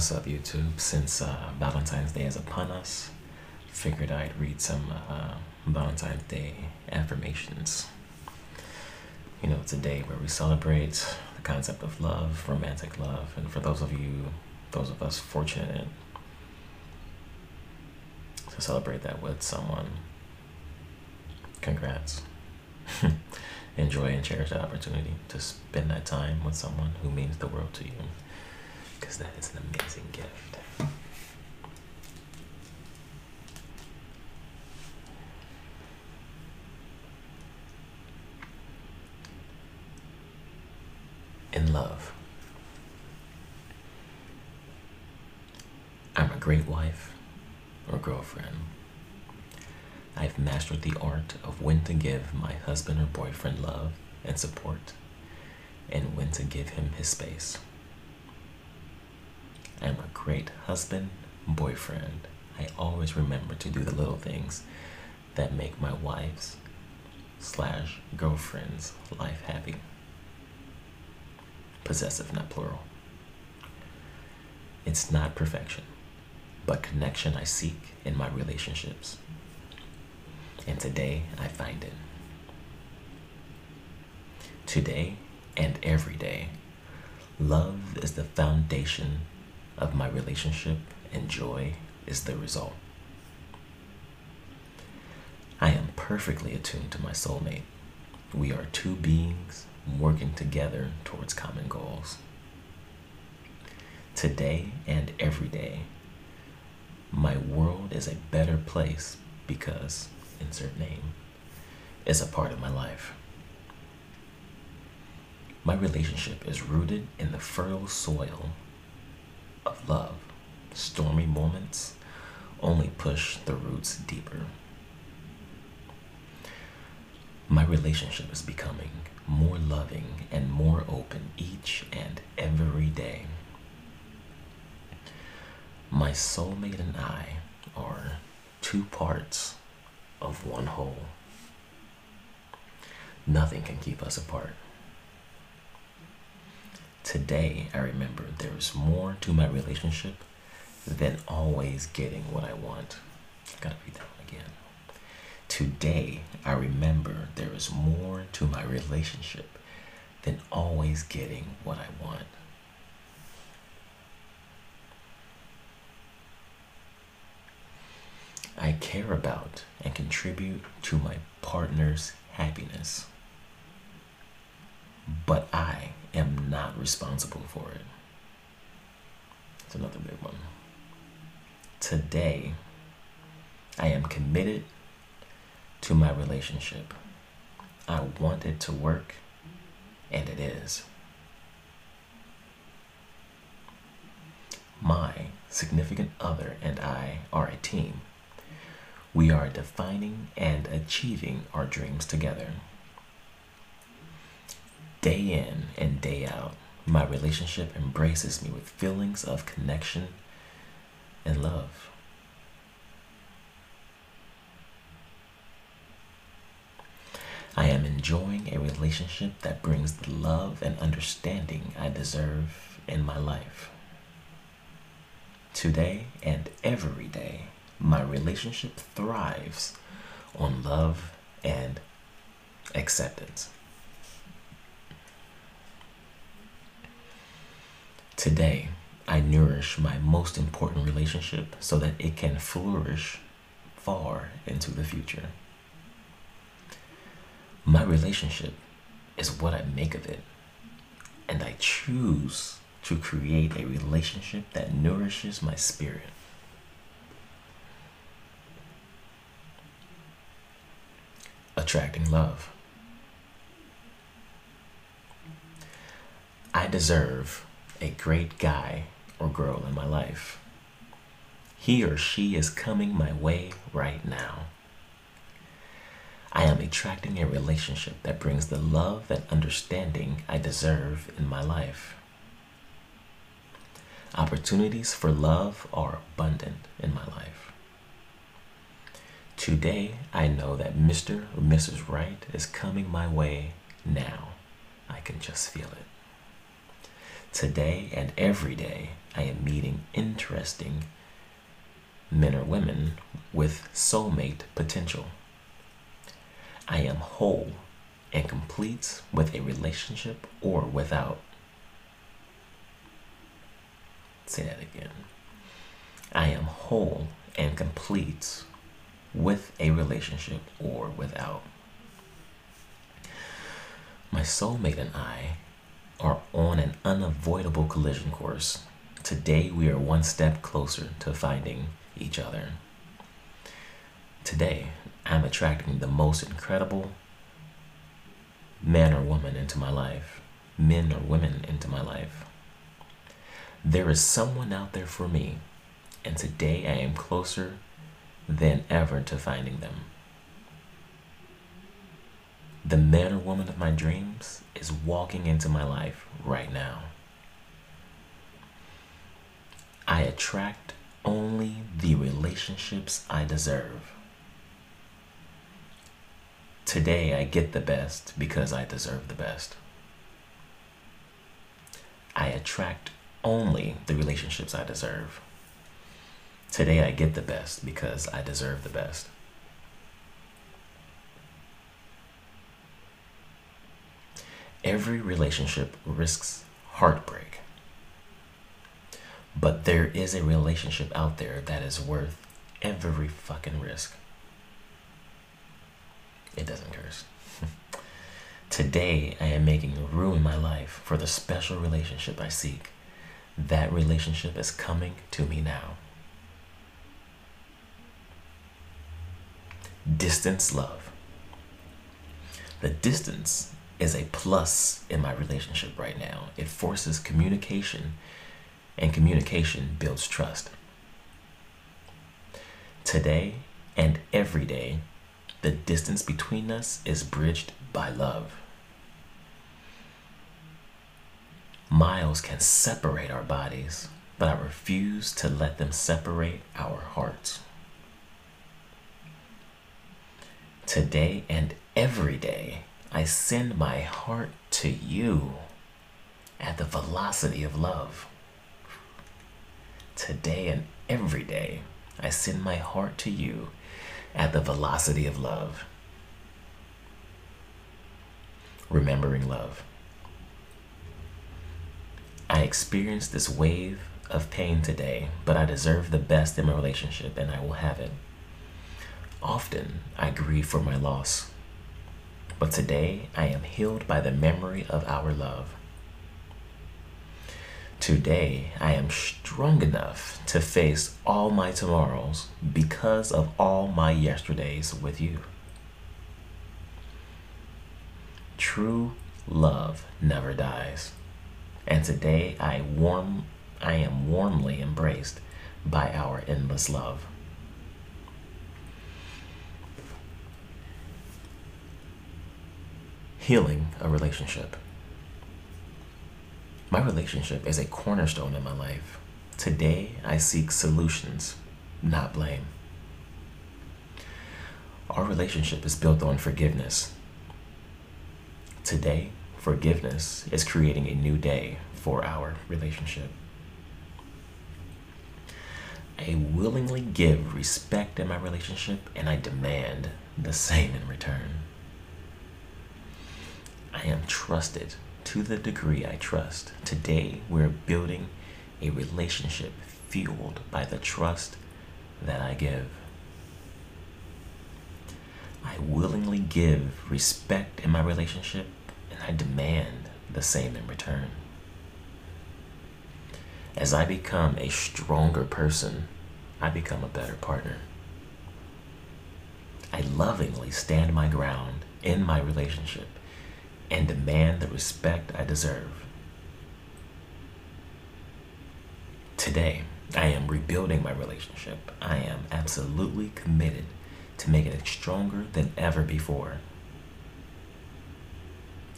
What's up, YouTube? Since uh, Valentine's Day is upon us, figured I'd read some uh, Valentine's Day affirmations. You know, it's a day where we celebrate the concept of love, romantic love, and for those of you, those of us fortunate to celebrate that with someone, congrats. Enjoy and cherish that opportunity to spend that time with someone who means the world to you because that is an amazing gift. In love. I'm a great wife or girlfriend. I've mastered the art of when to give my husband or boyfriend love and support and when to give him his space. I'm a great husband, boyfriend. I always remember to do the little things that make my wife's slash girlfriend's life happy. Possessive, not plural. It's not perfection, but connection I seek in my relationships. And today I find it. Today and every day, love is the foundation of my relationship, and joy is the result. I am perfectly attuned to my soulmate. We are two beings working together towards common goals. Today and every day, my world is a better place because, insert name, is a part of my life. My relationship is rooted in the fertile soil of love, stormy moments only push the roots deeper. My relationship is becoming more loving and more open each and every day. My soulmate and I are two parts of one whole. Nothing can keep us apart. Today, I remember there is more to my relationship than always getting what I want. I gotta read that one again. Today, I remember there is more to my relationship than always getting what I want. I care about and contribute to my partner's happiness, but I am not responsible for it. It's another big one. Today, I am committed to my relationship. I want it to work, and it is. My significant other and I are a team. We are defining and achieving our dreams together. Day in and day out, my relationship embraces me with feelings of connection and love. I am enjoying a relationship that brings the love and understanding I deserve in my life. Today and every day, my relationship thrives on love and acceptance. Today, I nourish my most important relationship so that it can flourish far into the future. My relationship is what I make of it, and I choose to create a relationship that nourishes my spirit. Attracting love. I deserve a great guy or girl in my life. He or she is coming my way right now. I am attracting a relationship that brings the love and understanding I deserve in my life. Opportunities for love are abundant in my life. Today, I know that Mr. or Mrs. Right is coming my way now. I can just feel it. Today and every day, I am meeting interesting men or women with soulmate potential. I am whole and complete with a relationship or without. Say that again. I am whole and complete with a relationship or without. My soulmate and I are on an unavoidable collision course. Today, we are one step closer to finding each other. Today, I'm attracting the most incredible man or woman into my life, men or women into my life. There is someone out there for me, and today I am closer than ever to finding them. The man or woman of my dreams is walking into my life right now. I attract only the relationships I deserve. Today I get the best because I deserve the best. I attract only the relationships I deserve. Today I get the best because I deserve the best. Every relationship risks heartbreak. But there is a relationship out there that is worth every fucking risk. It doesn't curse. Today, I am making room in my life for the special relationship I seek. That relationship is coming to me now. Distance love. The distance is a plus in my relationship right now. It forces communication, and communication builds trust. Today and every day, the distance between us is bridged by love. Miles can separate our bodies, but I refuse to let them separate our hearts. Today and every day, I send my heart to you at the velocity of love. Today and every day, I send my heart to you at the velocity of love. Remembering love. I experienced this wave of pain today, but I deserve the best in my relationship and I will have it. Often I grieve for my loss, but today I am healed by the memory of our love. Today, I am strong enough to face all my tomorrows because of all my yesterdays with you. True love never dies. And today I warm I am warmly embraced by our endless love. Healing a relationship. My relationship is a cornerstone in my life. Today, I seek solutions, not blame. Our relationship is built on forgiveness. Today, forgiveness is creating a new day for our relationship. I willingly give respect in my relationship and I demand the same in return. I am trusted to the degree I trust. Today, we're building a relationship fueled by the trust that I give. I willingly give respect in my relationship and I demand the same in return. As I become a stronger person, I become a better partner. I lovingly stand my ground in my relationship and demand the respect I deserve. Today, I am rebuilding my relationship. I am absolutely committed to making it stronger than ever before.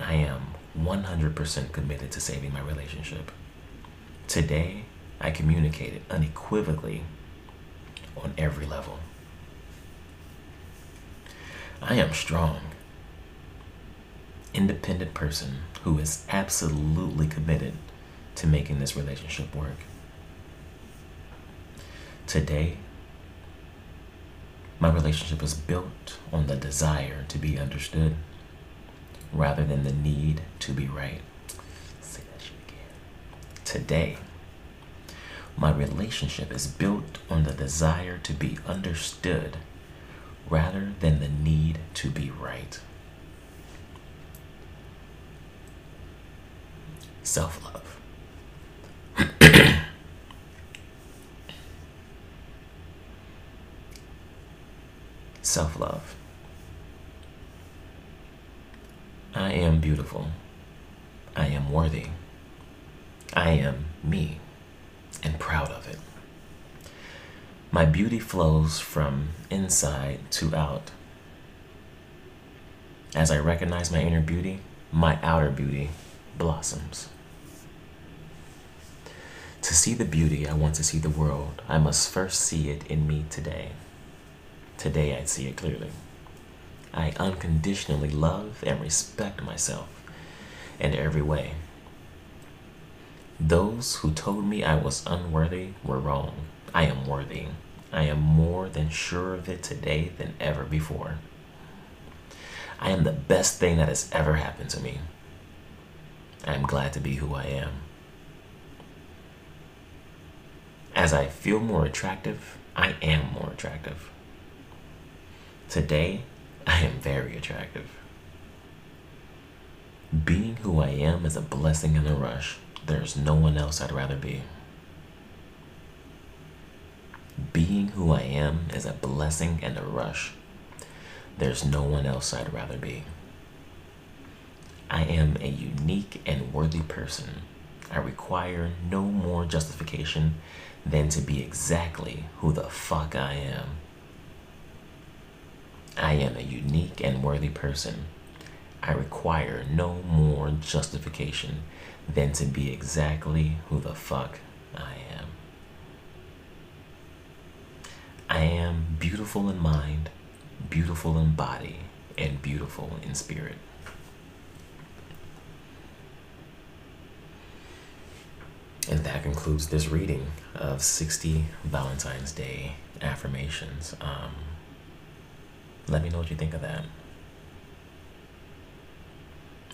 I am 100% committed to saving my relationship. Today, I communicated unequivocally on every level. I am strong independent person who is absolutely committed to making this relationship work. Today, my relationship is built on the desire to be understood rather than the need to be right. Say that shit again. Today, my relationship is built on the desire to be understood rather than the need to be right. Self love. Self love. I am beautiful. I am worthy. I am me and proud of it. My beauty flows from inside to out. As I recognize my inner beauty, my outer beauty blossoms. To see the beauty I want to see the world, I must first see it in me today. Today I see it clearly. I unconditionally love and respect myself in every way. Those who told me I was unworthy were wrong. I am worthy. I am more than sure of it today than ever before. I am the best thing that has ever happened to me. I am glad to be who I am. As I feel more attractive, I am more attractive. Today, I am very attractive. Being who I am is a blessing and a rush. There's no one else I'd rather be. Being who I am is a blessing and a rush. There's no one else I'd rather be. I am a unique and worthy person. I require no more justification than to be exactly who the fuck I am. I am a unique and worthy person. I require no more justification than to be exactly who the fuck I am. I am beautiful in mind, beautiful in body, and beautiful in spirit. And that concludes this reading of 60 Valentine's Day affirmations. Um, let me know what you think of that.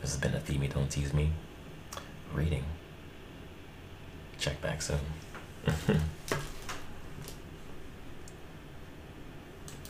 This has been a Theme Don't Tease Me reading. Check back soon.